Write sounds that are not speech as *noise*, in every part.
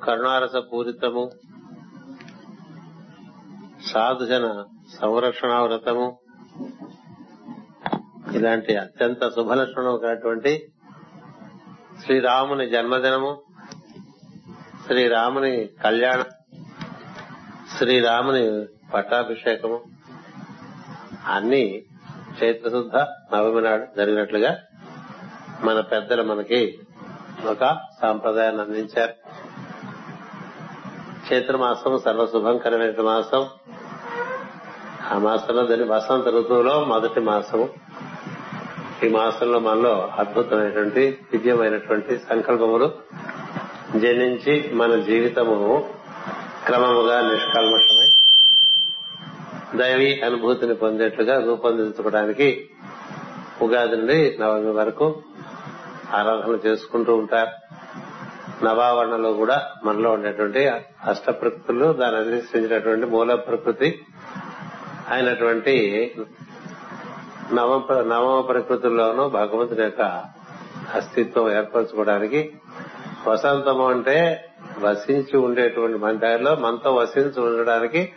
కరుణారస పూరితము సాధుజన సంరక్షణ వ్రతము ఇలాంటి అత్యంత శుభలక్షణం కానటువంటి శ్రీరాముని జన్మదినము శ్రీరాముని కళ్యాణం శ్రీరాముని పట్టాభిషేకము అన్ని చైత్రశుద్ధ నవమి నాడు జరిగినట్లుగా మన పెద్దలు మనకి ఒక సాంప్రదాయాన్ని అందించారు. చైత్ర మాసం సర్వశుభంకరమైన మాసం. ఆ మాసంలో దాని వసంత ఋతువులో మొదటి మాసము. ఈ మాసంలో మనలో అద్భుతమైనటువంటి దివ్యమైనటువంటి సంకల్పములు జనించి మన జీవితము క్రమముగా నిష్కల్మషమై దైవీ అనుభూతిని పొందేట్లుగా రూపొందించుకోవడానికి ఉగాది నుండి నవమి వరకు ఆరాధన చేసుకుంటూ ఉంటారు. నవావరణలో కూడా మనలో ఉండేటువంటి అష్ట ప్రకృతులు దాన్ని అధిష్ఠించినటువంటి మూల ప్రకృతి అయినటువంటి నవ నవమ ప్రకృతుల్లోనూ భగవంతుని యొక్క అస్తిత్వం ఏర్పరచుకోవడానికి వసంతము అంటే వసించి ఉండేటువంటి మన దారిలో మనతో వసించి ఉండడానికి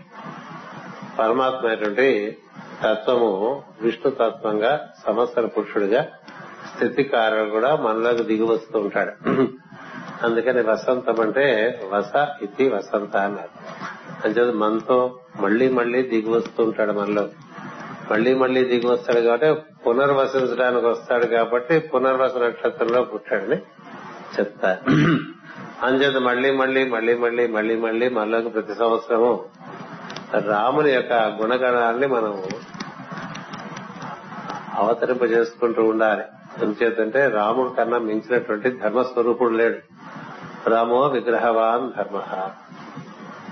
పరమాత్మ అయినటువంటి తత్వము విష్ణు తత్వంగా సంవత్సర పురుషుడిగా కారణం కూడా మనలోకి దిగి వస్తూ ఉంటాడు. అందుకని వసంతం అంటే వస ఇది వసంత అన్నారు. అంచేది మనతో మళ్ళీ మళ్ళీ దిగి వస్తూ ఉంటాడు మనలో. మళ్ళీ మళ్ళీ దిగి వస్తాడు కాబట్టి పునర్వసించడానికి వస్తాడు కాబట్టి పునర్వస నక్షత్రంలో పుట్టాడని చెప్తారు. అంచేత మళ్ళీ మళ్ళీ మళ్ళీ మళ్ళీ మళ్ళీ మళ్ళీ మనలోకి ప్రతి సంవత్సరము రాముని యొక్క గుణగణాన్ని మనం అవతరింపజేసుకుంటూ ఉండాలి. ఎందుచేతంటే రాముడి కన్నా మించినటువంటి ధర్మస్వరూపుడు లేడు. రామో విగ్రహవాన్ ధర్మ.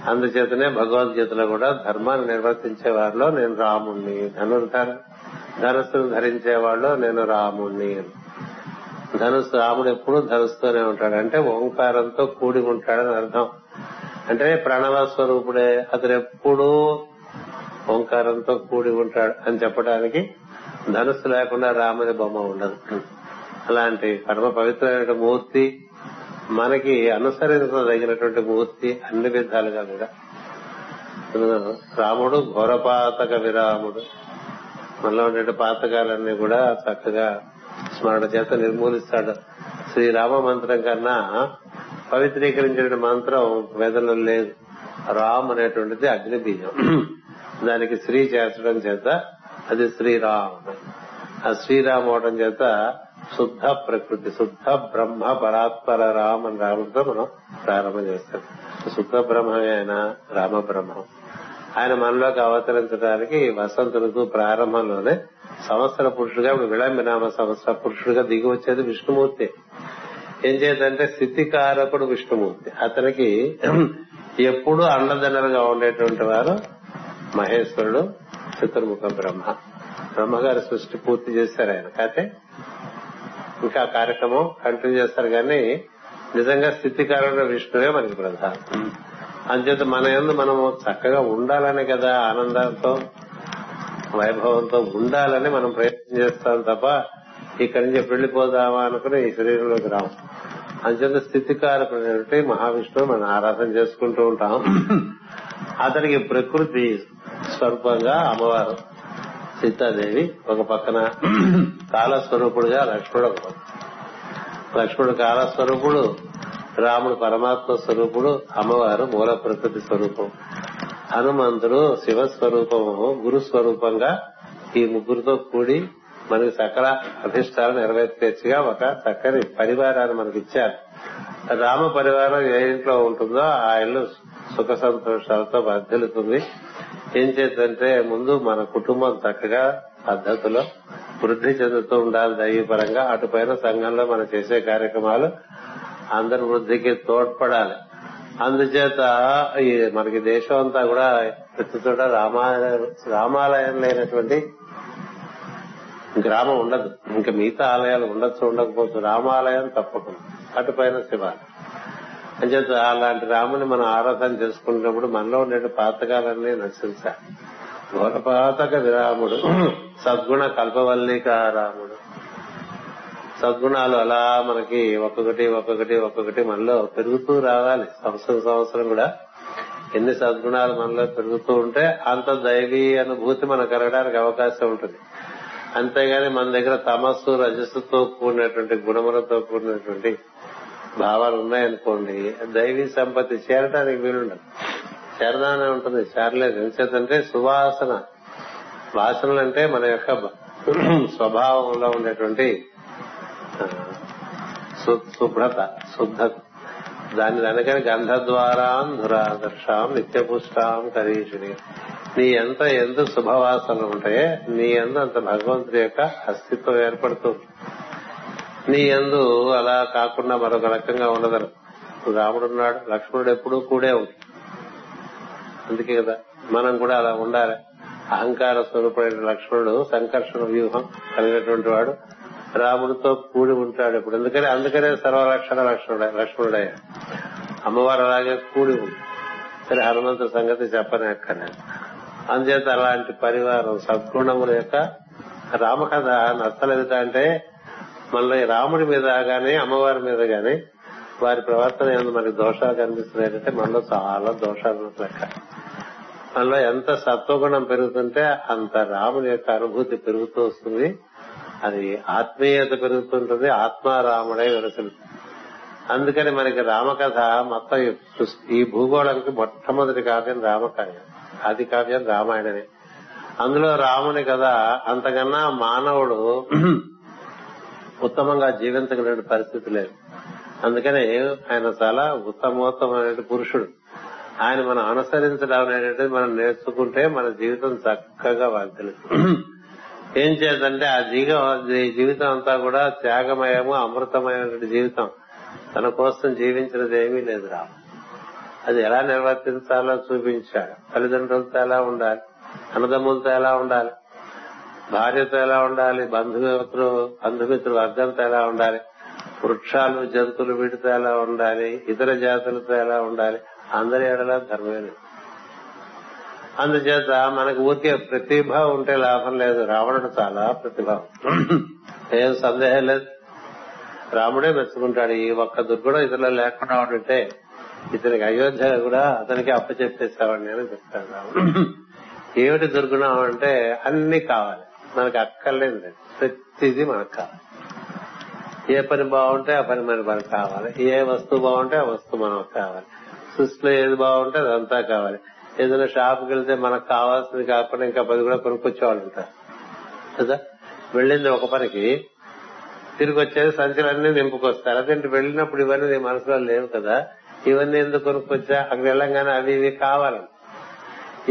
అందుచేతనే భగవద్గీతలో కూడా ధర్మాన్ని నిర్వర్తించే వారిలో నేను రాముణ్ణి ధనుర్ధర ధనుస్సును ధరించే వాళ్ళు నేను రాముణ్ణి ధనుస్సు రాముడు ఎప్పుడు ధనుస్తూనే ఉంటాడు. అంటే ఓంకారంతో కూడి ఉంటాడని అర్థం. అంటే ప్రణవ స్వరూపుడే అతను ఎప్పుడూ ఓంకారంతో కూడి ఉంటాడు అని చెప్పడానికి ధనుస్సు లేకుండా రాముని బొమ్మ ఉండదు. అలాంటి పరమ పవిత్రమైన మూర్తి మనకి అనుసరించదగినటువంటి మూర్తి అన్ని విధాలుగా కూడా. రాముడు ఘోరపాతక విరాముడు. మనలో ఉండే పాతకాలన్నీ కూడా చక్కగా స్మరణ చేత నిర్మూలిస్తాడు. శ్రీరామ మంత్రం కన్నా పవిత్రీకరించిన మంత్రం వేదంలో లేదు. రామ్ అనేటువంటిది అగ్ని బీజం దానికి శ్రీ చేర్చడం చేత అది శ్రీరామ్ ఆ శ్రీరామ్ అవడం చేత శుద్ధ ప్రకృతి శుద్ధ బ్రహ్మ పరాత్పర రామ్ అని రాముడితో మనం ప్రారంభం చేస్తాం. శుద్ధ బ్రహ్మమే ఆయన రామ బ్రహ్మం. ఆయన మనలోకి అవతరించడానికి వసంత ఋతువు ప్రారంభంలోనే సంవత్సర పురుషుడుగా ఇప్పుడు విళంబినామ సంవత్సర పురుషుడుగా దిగి వచ్చేది విష్ణుమూర్తి. ఏం చేద్దంటే స్థితికారకుడు విష్ణుమూర్తి. అతనికి ఎప్పుడు అండదండలుగా ఉండేటువంటి వారు మహేశ్వరుడు చతుర్ముఖ బ్రహ్మ. బ్రహ్మగారి సృష్టి పూర్తి చేశారు ఆయన. కాకపోతే ఇంకా కార్యక్రమం కంటిన్యూ చేస్తారు కానీ నిజంగా స్థితికారుడు విష్ణువే మనకి ప్రధానం. అంచేత మన ఎందు మనము చక్కగా ఉండాలని కదా ఆనందంతో వైభవంతో ఉండాలని మనం ప్రయత్నం చేస్తాం తప్ప ఇక్కడి నుంచి వెళ్ళిపోదామా అనుకుని ఈ శరీరంలోకి రాము అంచేత స్థితికారకుడు మహావిష్ణువు మనం ఆరాధన చేసుకుంటూ ఉంటాం. *coughs* అతనికి ప్రకృతి స్వరూపంగా అమ్మవారు సీతాదేవి ఒక పక్కన కాలస్వరూపుడుగా లక్ష్మణుడు ఒక పక్కన. లక్ష్మణుడు కాలస్వరూపుడు రాముడు పరమాత్మ స్వరూపుడు అమ్మవారు మూల ప్రకృతి స్వరూపం. హనుమంతుడు శివస్వరూపము గురు స్వరూపంగా ఈ ముగ్గురుతో కూడి మనకి సకల అధిష్టాలను నెరవేర్చేచ్చుగా ఒక చక్కని పరివారాన్ని మనకి ఇచ్చారు. రామ పరివారం ఏ ఇంట్లో ఉంటుందో ఆ ఇల్లు సుఖ సంతోషాలతో వర్ధిల్లుతుంది ఏం చేద్దంటే ముందు మన కుటుంబం చక్కగా పద్ధతిలో వృద్ధి చెందుతూ ఉండాలి దైవపరంగా. అటుపైన సంఘంలో మనం చేసే కార్యక్రమాలు అందరి వృద్ధికి తోడ్పడాలి. అందుచేత ఈ మనకి దేశం అంతా కూడా ప్రతి చోట రామాలయం రామాలయం లేనటువంటి గ్రామం ఉండదు. ఇంకా మిగతా ఆలయాలు ఉండొచ్చు ఉండకపోవచ్చు. రామాలయం తప్పకుండా. అటుపైన శివాలయం. అంచేత అలాంటి రాముని మనం ఆరాధన చేసుకున్నప్పుడు మనలో ఉండే పాతకాలన్నీ నశించాలి ఘోరపాతక విరాముడు సద్గుణ కల్పవల్లిక రాముడు. సద్గుణాలు అలా మనకి ఒక్కొక్కటి ఒక్కొక్కటి ఒక్కొక్కటి మనలో పెరుగుతూ రావాలి. సంవత్సరం సంవత్సరం కూడా ఎన్ని సద్గుణాలు మనలో పెరుగుతూ ఉంటే అంత దైవీ అనుభూతి మనకు కలగడానికి అవకాశం ఉంటుంది. అంతేగాని మన దగ్గర తమస్సు రజస్సుతో కూడినటువంటి గుణములతో కూడినటువంటి భావాలు ఉన్నాయనుకోండి దైవీ సంపత్తి చేరడానికి వీలుండదు. చేరదానే ఉంటుంది చేరలేదు. ఎంచేతంటే సువాసన. వాసనలు అంటే మన యొక్క స్వభావంలో ఉండేటువంటి శుభ్రత శుద్ధత. దాని దానికని గంధద్వారాం ధురాదర్శాం నిత్యపుష్టాం కరీషుని నీ ఎంత ఎందుకు శుభవాసనలు ఉంటాయో నీ ఎందు అంత భగవంతుడి యొక్క అస్తిత్వం ఏర్పడుతుంది. నీ ఎందు అలా కాకుండా మరొక రకంగా ఉండదు రాముడు ఉన్నాడు లక్ష్మణుడు ఎప్పుడూ కూడే ఉంది. అందుకే కదా మనం కూడా అలా ఉండాలి. అహంకార స్వరూపమైన లక్ష్మణుడు సంకర్షణ వ్యూహం కలిగినటువంటి వాడు రాముడితో కూడి ఉంటాడు ఇప్పుడు ఎందుకని అందుకనే సర్వలక్షణ లక్ష్మణుడు లక్ష్మణుడయ్య. అమ్మవారు అలాగే కూడి ఉంది. సరే హనుమంతుడి సంగతి చెప్పని అక్కనే అందుచేత అలాంటి పరివారం సద్గుణముల యొక్క రామకథ నచ్చలేదు అంటే మనలో ఈ రాముడి మీద గాని అమ్మవారి మీద గాని వారి ప్రవర్తన ఏమైనా మనకి దోషాలు కనిపిస్తున్నాయంటే మనలో చాలా దోషాలు లెక్క. మనలో ఎంత సత్వగుణం పెరుగుతుంటే అంత రాముని యొక్క అనుభూతి పెరుగుతూ వస్తుంది. అది ఆత్మీయత పెరుగుతుంటుంది ఆత్మారాముడై వెలుసుతుంది అందుకని మనకి రామకథ మొత్తం ఈ ఈ భూగోళానికి మొట్టమొదటి కావ్యం రామకావ్యం ఆది కావ్యం రామాయణమే. అందులో రాముని కథ అంతకన్నా మానవుడు ఉత్తమంగా జీవించగలిగిన పరిస్థితి లేదు. అందుకనే ఆయన చాలా ఉత్తమోత్తమైన పురుషుడు. ఆయన మనం అనుసరించడం అనేటువంటిది మనం నేర్చుకుంటే మన జీవితం చక్కగా వాళ్ళకి తెలుసు ఏం చేద్దంటే ఆ జీవ ఈ జీవితం అంతా కూడా త్యాగమయము అమృతమైనటువంటి జీవితం. తన కోసం జీవించినది ఏమీ లేదు రా. అది ఎలా నిర్వర్తించాలో చూపించాడు. తల్లిదండ్రులతో ఎలా ఉండాలి? అన్నదమ్ములతో ఎలా ఉండాలి? భార్యతో ఎలా ఉండాలి? బంధుమిత్రు బంధుమిత్రు వర్గంతో ఎలా ఉండాలి? వృక్షాలు జంతువులు వీటితో ఎలా ఉండాలి? ఇతర జాతులతో ఎలా ఉండాలి? అందరి ఎడలా ధర్మమే. అందుచేత మనకు ఊరికే ప్రతిభ ఉంటే లాభం లేదు. రావణుడు చాలా ప్రతిభ. ఏం సందేహం లేదు. రాముడే మెచ్చుకుంటాడు. ఈ ఒక్క దుర్గుణం ఇతరులు లేకుండా ఉంటే ఇతనికి అయోధ్య కూడా అతనికి అప్పచెప్పేసేవాడిని అని చెప్తాడు రాముడు ఏమిటి దుర్గుణం అంటే అన్ని కావాలి. మనకు అక్కర్లేదు. ప్రతిదీ మనకు. కావాలి ఏ పని బాగుంటే ఆ పని మన మనకు కావాలి. ఏ వస్తువు బాగుంటే ఆ వస్తువు మనకు కావాలి. సృష్టిలో ఏది బాగుంటే అదంతా కావాలి. ఏదైనా షాప్కి వెళ్తే మనకు కావాల్సింది కాకుండా ఇంకా పది కూడా కొనుక్కొచ్చేవాళ్ళు ఉంటారు. కదా? వెళ్ళింది ఒక పనికి తిరిగి వచ్చేది సంచులన్నీ నింపుకొస్తారు. అదేంటి వెళ్ళినప్పుడు ఇవన్నీ నీ మనసులో లేవు కదా? ఇవన్నీ ఎందుకు కొనుక్కొచ్చా? అక్కడ వెళ్ళంగానే అవి ఇవి కావాలని.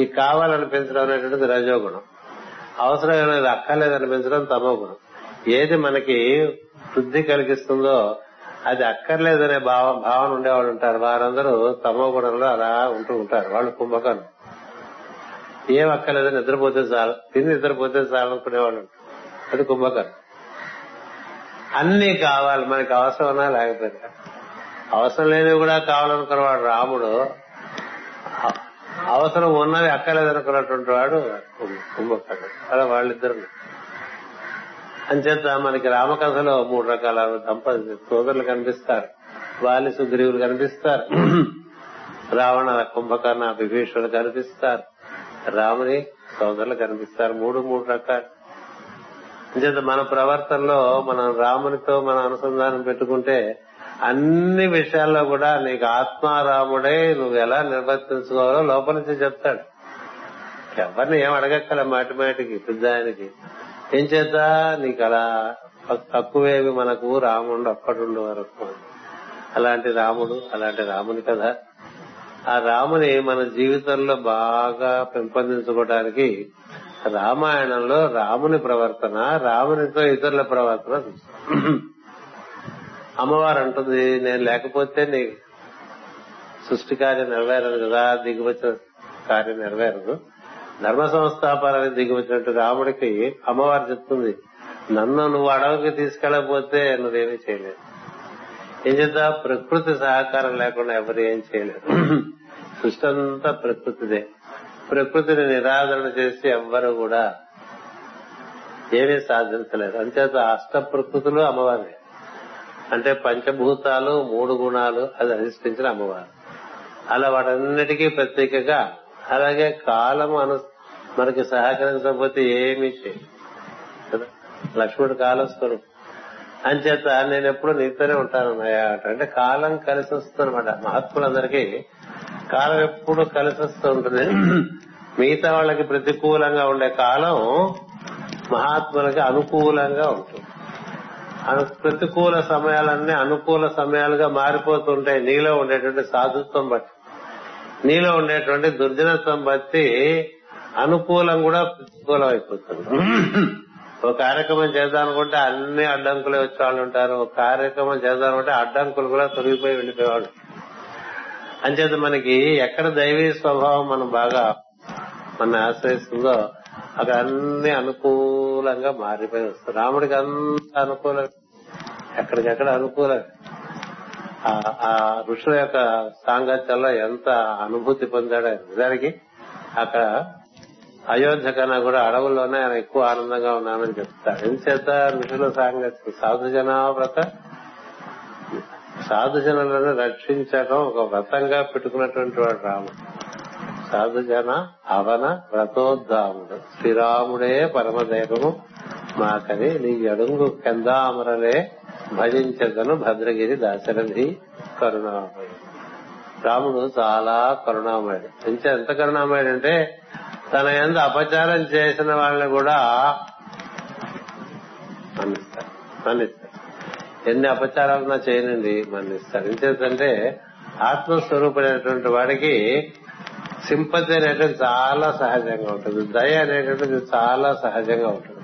ఈ కావాలనిపించడం అనేటువంటిది రజోగుణం. అవసరమైనది అక్కర్లేదనిపించడం తమో గుణం ఏది మనకి వృద్ధి కలిగిస్తుందో అది అక్కర్లేదనే భావ భావన ఉండేవాళ్ళు ఉంటారు. వారందరూ తమో గుణంలో అలా ఉంటూ ఉంటారు. వాళ్ళు కుంభకర్ణం ఏం అక్కర్లేదు నిద్రపోతే చాలు. తిని నిద్రపోతే చాలు అనుకునేవాళ్ళు ఉంటారు. అది కుంభకర్ణం అన్ని కావాలి. మనకి అవసరమన్నా లేకపోతే అవసరం లేనివి కూడా కావాలనుకున్నవాడు రాముడు. అవసరం ఉన్నవి అక్కలేదనుకున్నటువంటి వాడు కుంభకర్ణుడు. అలా వాళ్ళిద్దరు. అంచేత మనకి రామకథలో మూడు రకాల దంపతి సోదరులు కనిపిస్తారు. వాలి సుగ్రీవులు కనిపిస్తారు. రావణ కుంభకర్ణ విభీషణులు కనిపిస్తారు. రాముని సోదరులు కనిపిస్తారు. మూడు మూడు రకాలు. అంచేత మన ప్రవర్తనలో మనం రామునితో మన అనుసంధానం పెట్టుకుంటే అన్ని విషయాల్లో కూడా నీకు ఆత్మారాముడై నువ్వు ఎలా నిర్వర్తించుకోవాలో లోపల నుంచి చెప్తాడు. ఎవరిని ఏం అడగక్కల మాటి మాటికి పెద్దాయనికి ఏం చేత నీకు అలా తక్కువేవి మనకు రాముడు అప్పటిండు వరకు. అలాంటి రాముడు అలాంటి రాముని కదా ఆ రాముని మన జీవితంలో బాగా పెంపొందించుకోవడానికి రామాయణంలో రాముని ప్రవర్తన రామునితో ఇతరుల ప్రవర్తన. చూస్తాం అమ్మవారు అంటుంది నేను లేకపోతే నీ సృష్టి కార్యం నెరవేరదు కదా దిగువచ్చిన కార్యం నెరవేరదు. ధర్మ సంస్థాపనానికి దిగువచ్చినట్టు రాముడికి అమ్మవారు చెప్తుంది నన్ను నువ్వు అడవికి తీసుకెళ్ళకపోతే నువ్వేమీ చేయలేదు. ఏం చేద్దా? ప్రకృతి సహకారం లేకుండా ఎవరు ఏం చేయలేరు సృష్టి అంతా ప్రకృతిదే. ప్రకృతిని నిరాదరణ చేసి ఎవ్వరు కూడా ఏమీ సాధించలేదు. అంచేత అష్ట ప్రకృతులు అమ్మవారి అంటే పంచభూతాలు మూడు గుణాలు అది అధిష్ఠించిన అమ్మవారు. అలా వాటన్నిటికీ ప్రత్యేకగా అలాగే కాలం అను మనకి సహకరించకపోతే ఏమీ చేయదు. కదా? లక్ష్మణుడు కాలస్వరూపం. అంచేత నేను ఎప్పుడు నీతోనే ఉంటానన్నాయా అంటే కాలం కలిసి వస్తుందన్నమాట మహాత్ములందరికీ కాలం ఎప్పుడు కలిసి వస్తూ ఉంటుంది. మిగతా వాళ్ళకి ప్రతికూలంగా ఉండే కాలం మహాత్ములకి అనుకూలంగా ఉంటుంది. ప్రతికూల సమయాలన్నీ అనుకూల సమయాలుగా మారిపోతుంటాయి. నీలో ఉండేటువంటి సాధుత్వం బట్టి. నీలో ఉండేటువంటి దుర్జనత్వం బట్టి అనుకూలం కూడా ప్రతికూలం అయిపోతుంది ఒక కార్యక్రమం చేద్దాం అనుకుంటే అన్ని అడ్డంకులే వచ్చే వాళ్ళు ఉంటారు ఒక కార్యక్రమం చేద్దామనుకుంటే అడ్డంకులు కూడా తొలగిపోయి వెళ్ళిపోయేవాళ్ళు. అంచేత మనకి ఎక్కడ దైవీ స్వభావం మనం బాగా మన ఆశ్రయిస్తుందో అక్కడ అన్ని అనుకూలంగా మారిపోయి వస్తుంది. రాముడికి అంత అనుకూలం ఎక్కడికెక్కడ అనుకూలం. ఆ- ఆ ఋషుల యొక్క సాంగత్యంలో ఎంత అనుభూతి పొందాడో నిజానికి అక్కడ అయోధ్య కన్నా కూడా అడవుల్లోనే ఆయన ఎక్కువ ఆనందంగా ఉన్నానని చెప్తాడు ఎంచేత ఋషుల సాంగత్యం? సాధు జనావ్రత సాధు జనులను రక్షించడం ఒక వ్రతంగా పెట్టుకున్నటువంటి వాడు రాముడు. కాదు గన అవన వ్రతోద్ధాముడు. శ్రీరాముడే పరమదైవము మాకని నీ అడుగు కెందామరలే భజించదను భద్రగిరి దాశరథి కరుణామయుడు. రాముడు చాలా కరుణామయుడు. ఇంకా ఎంత కరుణామయుడు అంటే తన ఎందు అపచారం చేసిన వాళ్ళని కూడా మన్నిస్తాడు. మన్నిస్తాడు. ఎన్ని అపచారాలన్నా చేయనండి మన్నిస్తాడు. ఇంకేంటంటే ఆత్మస్వరూపుడైనటువంటి వాడికి సింపతి అనేటువంటి చాలా సహజంగా ఉంటుంది. దయ అనేటువంటిది చాలా సహజంగా ఉంటుంది.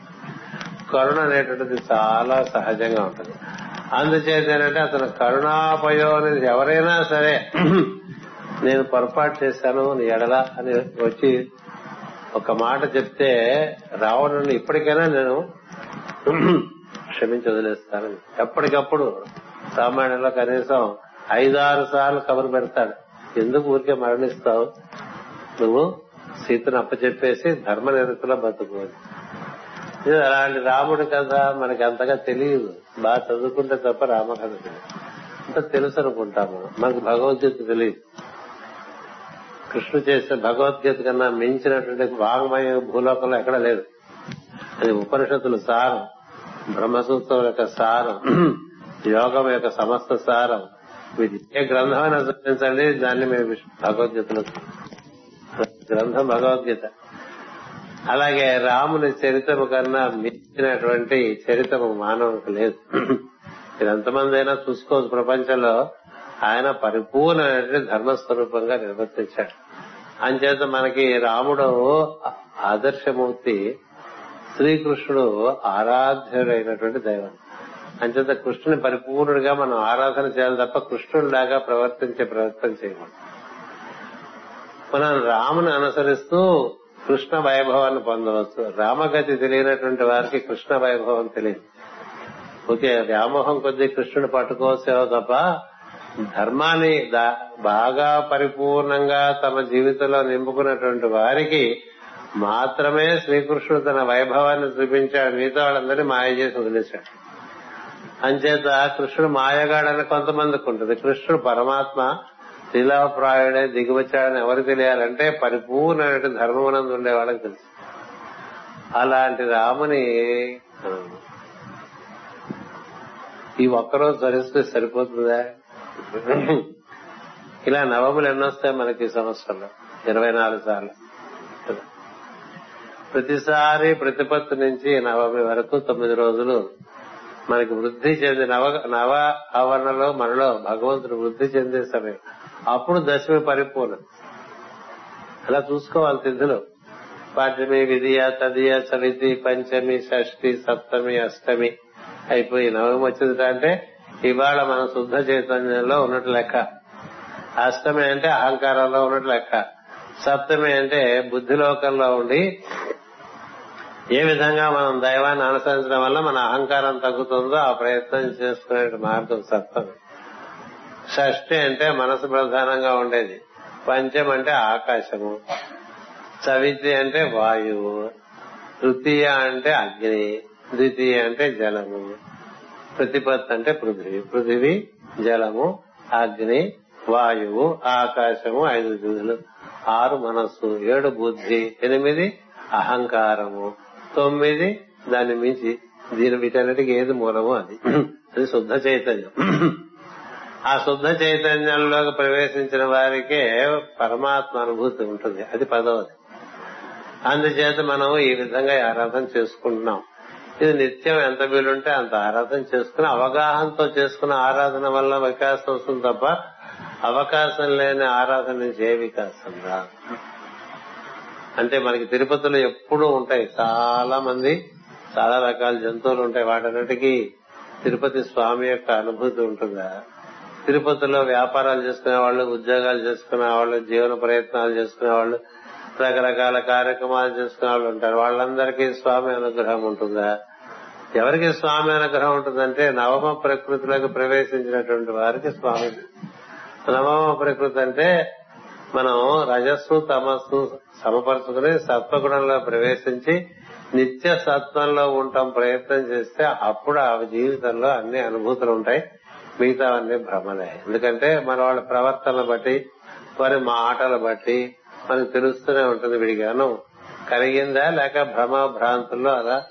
కరుణ అనేటువంటిది చాలా సహజంగా ఉంటుంది. అందుచేత ఏంటంటే అతను కరుణాపయో అనేది ఎవరైనా సరే నేను పొరపాటు చేశాను నీ ఎడల అని వచ్చి ఒక మాట చెప్తే రావణుని ఇప్పటికైనా నేను క్షమించి వదిలేస్తాను ఎప్పటికప్పుడు రామాయణంలో కనీసం ఐదారు సార్లు కబురు పెడతాడు. ఎందుకు ఊరికే మరణిస్తావు? నువ్వు సీతను అప్పచెప్పేసి ధర్మ నిరతలో బతుకు అలాంటి రాముడి కథ మనకి అంతగా తెలియదు. బాగా చదువుకుంటే తప్ప రామకథ అంత తెలుసు అనుకుంటాము మనకు భగవద్గీత తెలియదు. కృష్ణుడు చేసిన భగవద్గీత కన్నా మించినటువంటి వాంగ్మయ భూలోకంలో ఎక్కడ లేదు. అది ఉపనిషత్తుల సారం. బ్రహ్మసూత్రం యొక్క సారం. *clears throat* యోగం యొక్క సమస్త సారం. ఇది ఏ గ్రంథమైనా చూపించండి దాన్ని మేము భగవద్గీతలో గ్రంథం భగవద్గీత. అలాగే రాముని చరిత్రము కన్నా మించినటువంటి చరిత్రము మానవునికి లేదు. మీరు ఎంతమంది అయినా చూసుకోవచ్చు ప్రపంచంలో ఆయన పరిపూర్ణమైనటువంటి ధర్మస్వరూపంగా నిర్వర్తించాడు. అంచేత మనకి రాముడు ఆదర్శమూర్తి శ్రీకృష్ణుడు ఆరాధ్యుడైనటువంటి దైవం. అంచేత కృష్ణుని పరిపూర్ణుడిగా మనం ఆరాధన చేయాలి తప్ప కృష్ణుడిలాగా ప్రవర్తించే ప్రయత్నం చేయకూడదు. మనం రాముని అనుసరిస్తూ కృష్ణ వైభవాన్ని పొందవచ్చు. రామగతి తెలియనటువంటి వారికి కృష్ణ వైభవం తెలియదు. ఓకే వ్యామోహం కొద్దీ కృష్ణుడు పట్టుకోవచ్చేవో తప్ప ధర్మాన్ని బాగా పరిపూర్ణంగా తమ జీవితంలో నింపుకున్నటువంటి వారికి మాత్రమే శ్రీకృష్ణుడు తన వైభవాన్ని చూపించాడు. మిగతా వాళ్ళందరినీ మాయ చేసి వదిలేశాడు. అంచేత కృష్ణుడు మాయగాడని కొంతమందికి ఉంటుంది. కృష్ణుడు పరమాత్మ శిలాప్రాయుడే దిగివచ్చాడని ఎవరు తెలియాలంటే పరిపూర్ణమైన ధర్మమునందు ఉండే వాళ్ళకి తెలుసు. అలాంటి రాముని ఈ ఒక్కరోజు ధరిస్తే సరిపోతుందా? ఇలా నవములు ఎన్నొస్తాయి మనకి ఈ సంవత్సరంలో? ఇరవై నాలుగు సార్లు. ప్రతిసారి ప్రతిపత్తి నుంచి నవమి వరకు తొమ్మిది రోజులు మనకి వృద్ధి చెంది నవ నవ ఆవరణలో మనలో భగవంతుడు వృద్ధి చెందే సమయం. అప్పుడు దశమి పరిపూర్ణం. అలా చూసుకోవాలి తిథులు పాఠమి విధియ తదియ చవితి పంచమి షష్ఠి సప్తమి అష్టమి అయిపోయి నవమి వచ్చింది అంటే ఇవాళ మన శుద్ధ చైతన్యంలో ఉన్నట్టు లెక్క. అష్టమి అంటే అహంకారంలో ఉన్నట్టు లెక్క. సప్తమి అంటే బుద్ధిలోకంలో ఉండి ఏ విధంగా మనం దైవాన్ని అనుసరించడం వల్ల మన అహంకారం తగ్గుతుందో ఆ ప్రయత్నం చేసుకునే మార్గం సప్తమి. షష్ఠి అంటే మనసు ప్రధానంగా ఉండేది. పంచం అంటే ఆకాశము. చవితి అంటే వాయువు. తృతీయ అంటే అగ్ని. ద్వితీయ అంటే జలము. ప్రతిపత్ అంటే పృథివీ. పృథివీ జలము అగ్ని వాయువు ఆకాశము ఐదు దిగులు ఆరు మనస్సు ఏడు బుద్ధి ఎనిమిది అహంకారము. తొమ్మిది దాన్ని మించి దీని వీటన్నిటికి ఏది మూలము అది. *clears throat* అది శుద్ధ చైతన్యం. *clears throat* ఆ శుద్ధ చైతన్యంలోకి ప్రవేశించిన వారికే పరమాత్మ అనుభూతి ఉంటుంది. అది పదవది. అందుచేత మనం ఈ విధంగా ఆరాధన చేసుకుంటున్నాం. ఇది నిత్యం ఎంత వీలుంటే అంత ఆరాధన చేసుకుని అవగాహనతో చేసుకున్న ఆరాధన వల్ల వికాసం వస్తుంది తప్ప అవకాశం లేని ఆరాధన నుంచి ఏ వికాసం రాదు. అంటే మనకి తిరుపతిలో ఎప్పుడూ ఉంటాయి చాలా మంది చాలా రకాల జంతువులు ఉంటాయి. వాటన్నిటికీ తిరుపతి స్వామి యొక్క అనుభూతి ఉంటుందా? తిరుపతిలో వ్యాపారాలు చేసుకునే వాళ్ళు ఉద్యోగాలు చేసుకునే వాళ్ళు జీవన ప్రయత్నాలు చేసుకునే వాళ్ళు రకరకాల కార్యక్రమాలు చేసుకునే వాళ్ళు ఉంటారు. వాళ్ళందరికీ స్వామి అనుగ్రహం ఉంటుందా? ఎవరికి స్వామి అనుగ్రహం ఉంటుందంటే నవమ ప్రకృతిలోకి ప్రవేశించినటువంటి వారికి స్వామి. నవమ ప్రకృతి అంటే మనం రజస్సు తమస్సు సమపరుచుకుని సత్వగుణంలో ప్రవేశించి నిత్య సత్వంలో ఉంటాం ప్రయత్నం చేస్తే అప్పుడు ఆ జీవితంలో అన్ని అనుభూతులు ఉంటాయి. మిగతా అన్ని భ్రమలే. ఎందుకంటే మన వాళ్ళ ప్రవర్తనలు బట్టి వారి మాటలు బట్టి మనకు తెలుస్తూనే ఉంటుంది విడిగాను కలిగిందా లేక భ్రమ భ్రాంతుల్లో అలా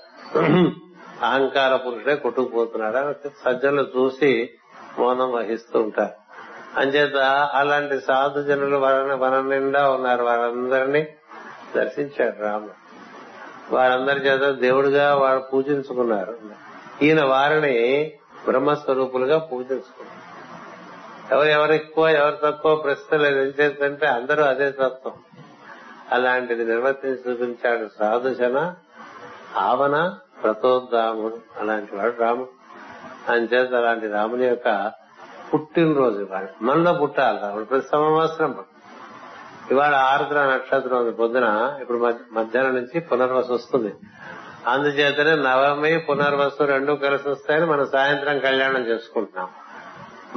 అహంకార పురుషుడే కొట్టుకుపోతున్నాడా? సజ్జలు చూసి మౌనం వహిస్తూ ఉంటారు. అంచేత అలాంటి సాధు జనులు వన వన నిండా ఉన్నారు. వారందరినీ దర్శించాడు రాముడు. వారందరి చేత దేవుడిగా వారు పూజించుకున్నారు. ఈయన వారిని బ్రహ్మస్వరూపులుగా చేసుకుంటారు ఎవరు ఎవరు ఎక్కువ ఎవరు తక్కువ ప్రశ్న లేదు ఏం చేస్తుంటే అందరూ అదే తత్వం. అలాంటిది నిర్వర్తించి చూపించాడు సాధుశన ఆవన ప్రతోద్దాముడు అలాంటి వాడు రాముడు. అంచేత అలాంటి రాముని యొక్క పుట్టినరోజు ఇవాళ. మనలో పుట్టాలి రాముడు. ప్రతి సంవత్సరం ఇవాళ ఆరుద్ర నక్షత్రం ఉంది. పొద్దున ఇప్పుడు మధ్యాహ్నం నుంచి పునర్వసు వస్తుంది. అందుచేతనే నవమి పునర్వసు రెండు కలిసి వస్తాయని మనం సాయంత్రం కళ్యాణం చేసుకుంటున్నాం.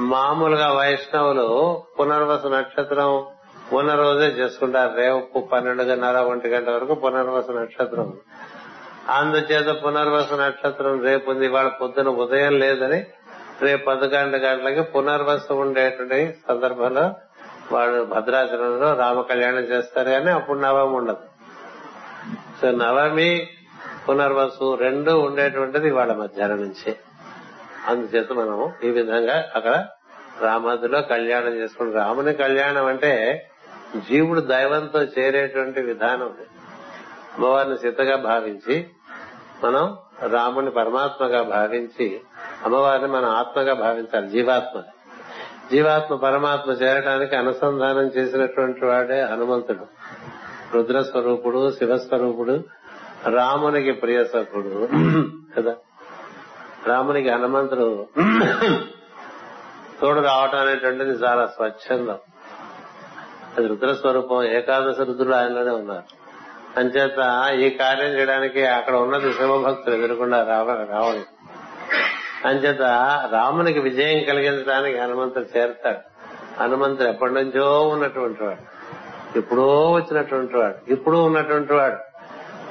మామూలుగా వైష్ణవులు పునర్వసు నక్షత్రం ఉన్న రోజే చేసుకుంటారు. రేపు పన్నెండున్నర ఒంటి గంట వరకు పునర్వసు నక్షత్రం. అందుచేత పునర్వసు నక్షత్రం రేపు ఉంది. ఇవాళ పొద్దున ఉదయం లేదని రేపు పదకొండు గంటలకి పునర్వసు ఉండేటువంటి సందర్భంలో వాడు భద్రాచలంలో రామ కళ్యాణం చేస్తారు కానీ అప్పుడు నవమి ఉండదు. సో నవమి పునర్వసు రెండు ఉండేటువంటిది వాళ్ళ మధ్యాహ్నం నుంచి. అందుచేత మనం ఈ విధంగా అక్కడ రామాదిలో కళ్యాణం చేసుకుంటాం రాముని కళ్యాణం అంటే జీవుడు దైవంతో చేరేటువంటి విధానం. అమ్మవారిని సీతగా భావించి మనం రాముని పరమాత్మగా భావించి అమ్మవారిని మనం ఆత్మగా భావించాలి జీవాత్మ. జీవాత్మ పరమాత్మ చేరడానికి అనుసంధానం చేసినటువంటి వాడే హనుమంతుడు. రుద్ర స్వరూపుడు శివస్వరూపుడు రామునికి ప్రియ సఖుడు కదా? రామునికి హనుమంతుడు తోడు రావటం అనేటువంటిది చాలా స్వచ్ఛందం. అది రుద్ర స్వరూపం ఏకాదశ రుద్రుడు ఆయనలోనే ఉన్నారు. అంచేత ఈ కార్యం చేయడానికి అక్కడ ఉన్నది శివభక్తులు ఎదురకుండా రావ రావడం అంచేత రామునికి విజయం కలిగించడానికి హనుమంతుడు చేరతాడు. హనుమంతుడు ఎప్పటి నుంచో ఉన్నటువంటి వాడు. ఎప్పుడో వచ్చినటువంటి వాడు. ఇప్పుడు ఉన్నటువంటి వాడు.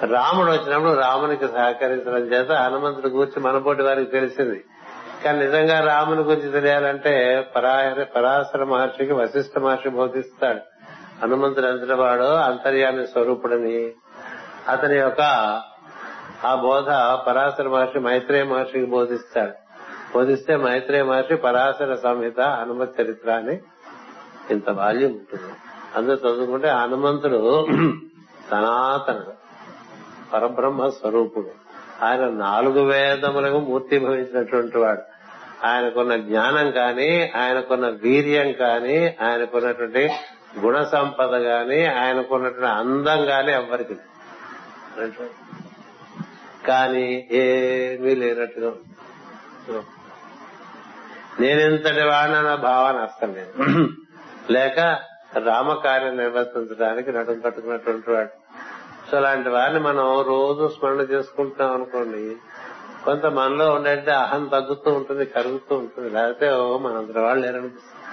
రాముడు వచ్చినప్పుడు రామునికి సహకరించడం చేత హనుమంతుడి గురించి మనపోటి వారికి తెలిసింది. కానీ నిజంగా రాముని గురించి తెలియాలంటే పరాశర మహర్షికి వశిష్ఠ మహర్షి బోధిస్తాడు. హనుమంతుడు అంతటి వాడు అంతర్యామి స్వరూపుడని. అతని యొక్క ఆ బోధ పరాశర మహర్షి మైత్రేయ మహర్షికి బోధిస్తాడు. బోధిస్తే మైత్రేయ మహర్షి పరాశర సంహిత హనుమ చరిత్ర అని ఇంత బాల్యం ఉంటుంది. అందరూ చదువుకుంటే హనుమంతుడు సనాతనుడు. పరబ్రహ్మ స్వరూపుడు. ఆయన నాలుగు వేదములకు మూర్తి భవించినటువంటి వాడు. ఆయనకున్న జ్ఞానం కానీ ఆయనకున్న వీర్యం కానీ ఆయనకున్నటువంటి గుణ సంపద గాని ఆయనకున్నటువంటి అందం గాని ఎవ్వరికి కానీ ఏమీ లేనట్టుగా ఉంది. నేనెంతటి వాడిన భావన అస్తం లేదు. లేక రామకార్యం నిర్వర్తించడానికి నడుం కట్టుకున్నటువంటి వాడు. సో అలాంటి వారిని మనం రోజు స్మరణ చేసుకుంటున్నాం అనుకోండి కొంత మనలో ఉండేది అహం తగ్గుతూ ఉంటుంది కరుగుతూ ఉంటుంది. లేకపోతే ఓ మనందరి వాళ్ళు లేరనిపిస్తుంది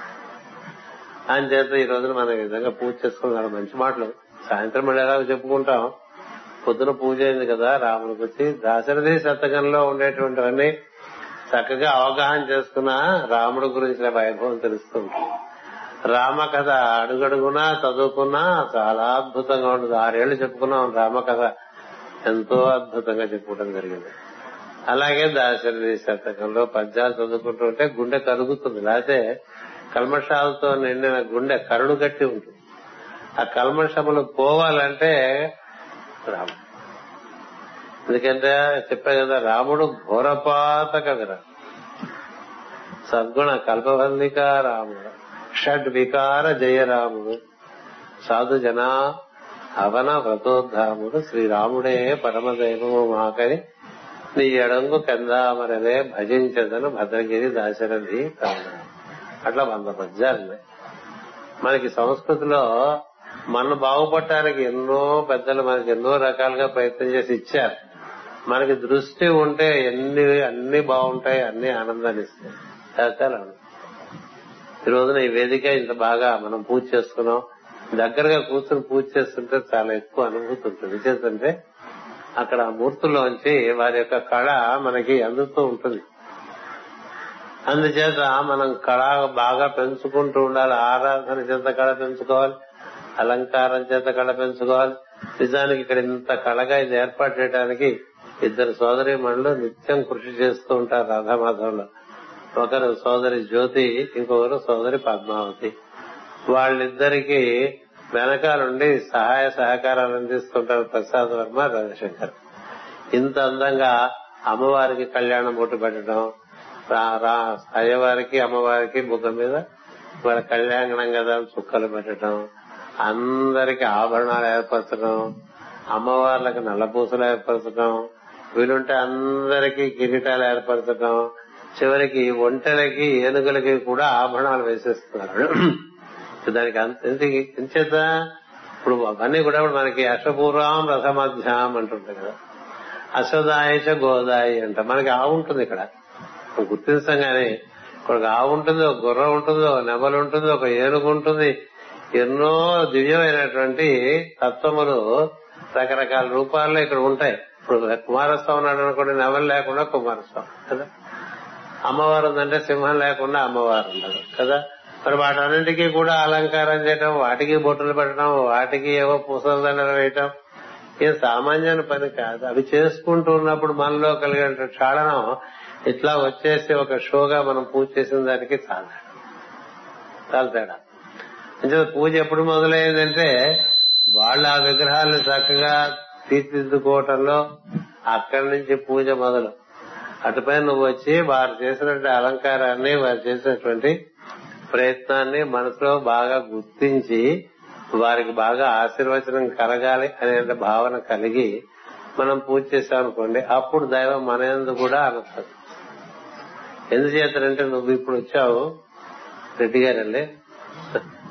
అని చేత ఈ రోజున మనం ఈ విధంగా పూజ చేసుకున్నారు మంచి మాటలు. సాయంత్రం మళ్ళీ ఎలాగో చెప్పుకుంటాం. పొద్దున పూజ అయింది కదా రాముడికి వచ్చి దాశరథి శతకంలో ఉండేటువంటివన్నీ చక్కగా అవగాహన చేసుకున్న రాముడు గురించిన వైభవం తెలుస్తుంది రామకథ అడుగడుగునా చదువుకున్నా చాలా అద్భుతంగా ఉంటుంది. ఆరేళ్ళు చెప్పుకున్నాం రామకథ. ఎంతో అద్భుతంగా చెప్పుకోవడం జరిగింది. అలాగే దాశరథి శతకంలో పద్యాలు చదువుకుంటూ ఉంటే గుండె కరుగుతుంది. లేకపోతే కల్మషాలతో నిండిన గుండె కరుడు గట్టి ఉంటుంది. ఆ కల్మషములు పోవాలంటే రాముడు. ఎందుకంటే చెప్పా కదా రాముడు ఘోరపాత కదరా సద్గుణ కల్పవల్లిక రాముడు. షడ్ వికార జయరాముడు. సాధు జన అవన వ్రతోద్ధాముడు. శ్రీరాముడే పరమదైవము మాకని నీ ఎడంగు కందామరలే భజించదను భద్రగిరి దాశరథి కాదు అట్లా వంద పద్యాలు మనకి సంస్కృతిలో మనం బాగుపడటానికి ఎన్నో పెద్దలు మనకి ఎన్నో రకాలుగా ప్రయత్నం చేసి ఇచ్చారు. మనకి దృష్టి ఉంటే ఎన్ని అన్ని బాగుంటాయి అన్ని ఆనందాన్ని ఇస్తాయి. రకాలు ఈ రోజున ఈ వేదిక ఇంత బాగా మనం పూజ చేసుకున్నాం. దగ్గరగా కూర్చొని పూజ చేస్తుంటే చాలా ఎక్కువ అనుభూతి ఉంటుంది. చేస్తుంటే అక్కడ మూర్తుల్లోంచి వారి యొక్క కళ మనకి అందుతూ ఉంటుంది. అందుచేత మనం కళ బాగా పెంచుకుంటూ ఉండాలి. ఆరాధన చేత కళ పెంచుకోవాలి. అలంకారం చేత కళ పెంచుకోవాలి. నిజానికి ఇక్కడ ఇంత కళగా ఇది ఏర్పాటు చేయడానికి ఇద్దరు సోదరి మనులు నిత్యం కృషి చేస్తూ ఉంటారు రాధామాధవంలో. ఒకరు సోదరి జ్యోతి ఇంకొకరు సోదరి పద్మావతి. వాళ్ళిద్దరికి వెనకాలండి సహాయ సహకారాలు అందిస్తుంటారు ప్రసాద్ వర్మ రవిశంకర్. ఇంత అందంగా అమ్మవారికి కళ్యాణం బొట్టు పెట్టడం అయ్యవారికి అమ్మవారికి బుగ్గ మీద వాళ్ళ కళ్యాణం కదా చుక్కలు పెట్టడం అందరికి ఆభరణాలు ఏర్పరచడం అమ్మవార్లకు నల్లపూసలు ఏర్పరచడం వీలుంటే అందరికీ కిరీటాలు ఏర్పరచడం చివరికి ఒంటెలకి ఏనుగులకి కూడా ఆభరణాలు వేసేస్తున్నారు. దానికి ఎంచేత ఇప్పుడు అవన్నీ కూడా మనకి అశ్వపూర్వం రథమధ్యాం అంటుంటాయి కదా. అశ్వదాయచ గోదాయి అంట. మనకి ఆవు ఉంటుంది ఇక్కడ. గుర్తించగానే ఇక్కడ ఆవు ఉంటుంది ఒక గుర్ర ఉంటుంది ఒక నెమలు ఉంటుంది ఒక ఏనుగు ఉంటుంది. ఎన్నో దివ్యమైనటువంటి తత్వములు రకరకాల రూపాల్లో ఇక్కడ ఉంటాయి. ఇప్పుడు కుమారస్వామి ఉన్నాడు అనుకోండి నెమలు లేకుండా కుమారస్వామి. కదా? అమ్మవారు ఉందంటే సింహం లేకుండా అమ్మవారు ఉండదు కదా? మరి వాటన్నింటికీ కూడా అలంకారం చేయటం వాటికి బొట్టులు పెట్టడం వాటికి ఏవో పూసల దండలు వేయటం ఏం సామాన్యమైన పని కాదు. అవి చేసుకుంటూ ఉన్నప్పుడు మనలో కలిగిన క్షాళనం ఇట్లా వచ్చేసి ఒక షోగా మనం పూజ చేసిన దానికి చాలా చాలా తేడా. అంటే పూజ ఎప్పుడు మొదలైందంటే వాళ్ళు ఆ విగ్రహాలను చక్కగా తీర్చిదిద్దుకోవటంలో అక్కడి నుంచి పూజ మొదలు. అటుపై నువ్వు వచ్చి వారు చేసినటువంటి అలంకారాన్ని వారు చేసినటువంటి ప్రయత్నాన్ని మనసులో బాగా గుర్తించి వారికి బాగా ఆశీర్వచనం కలగాలి అనే భావన కలిగి మనం పూజ చేశామనుకోండి అప్పుడు దైవం మన ఎందు కూడా అనుకుంది ఎందుచేతంటే నువ్వు ఇప్పుడు వచ్చావు రెడ్డి గారండి.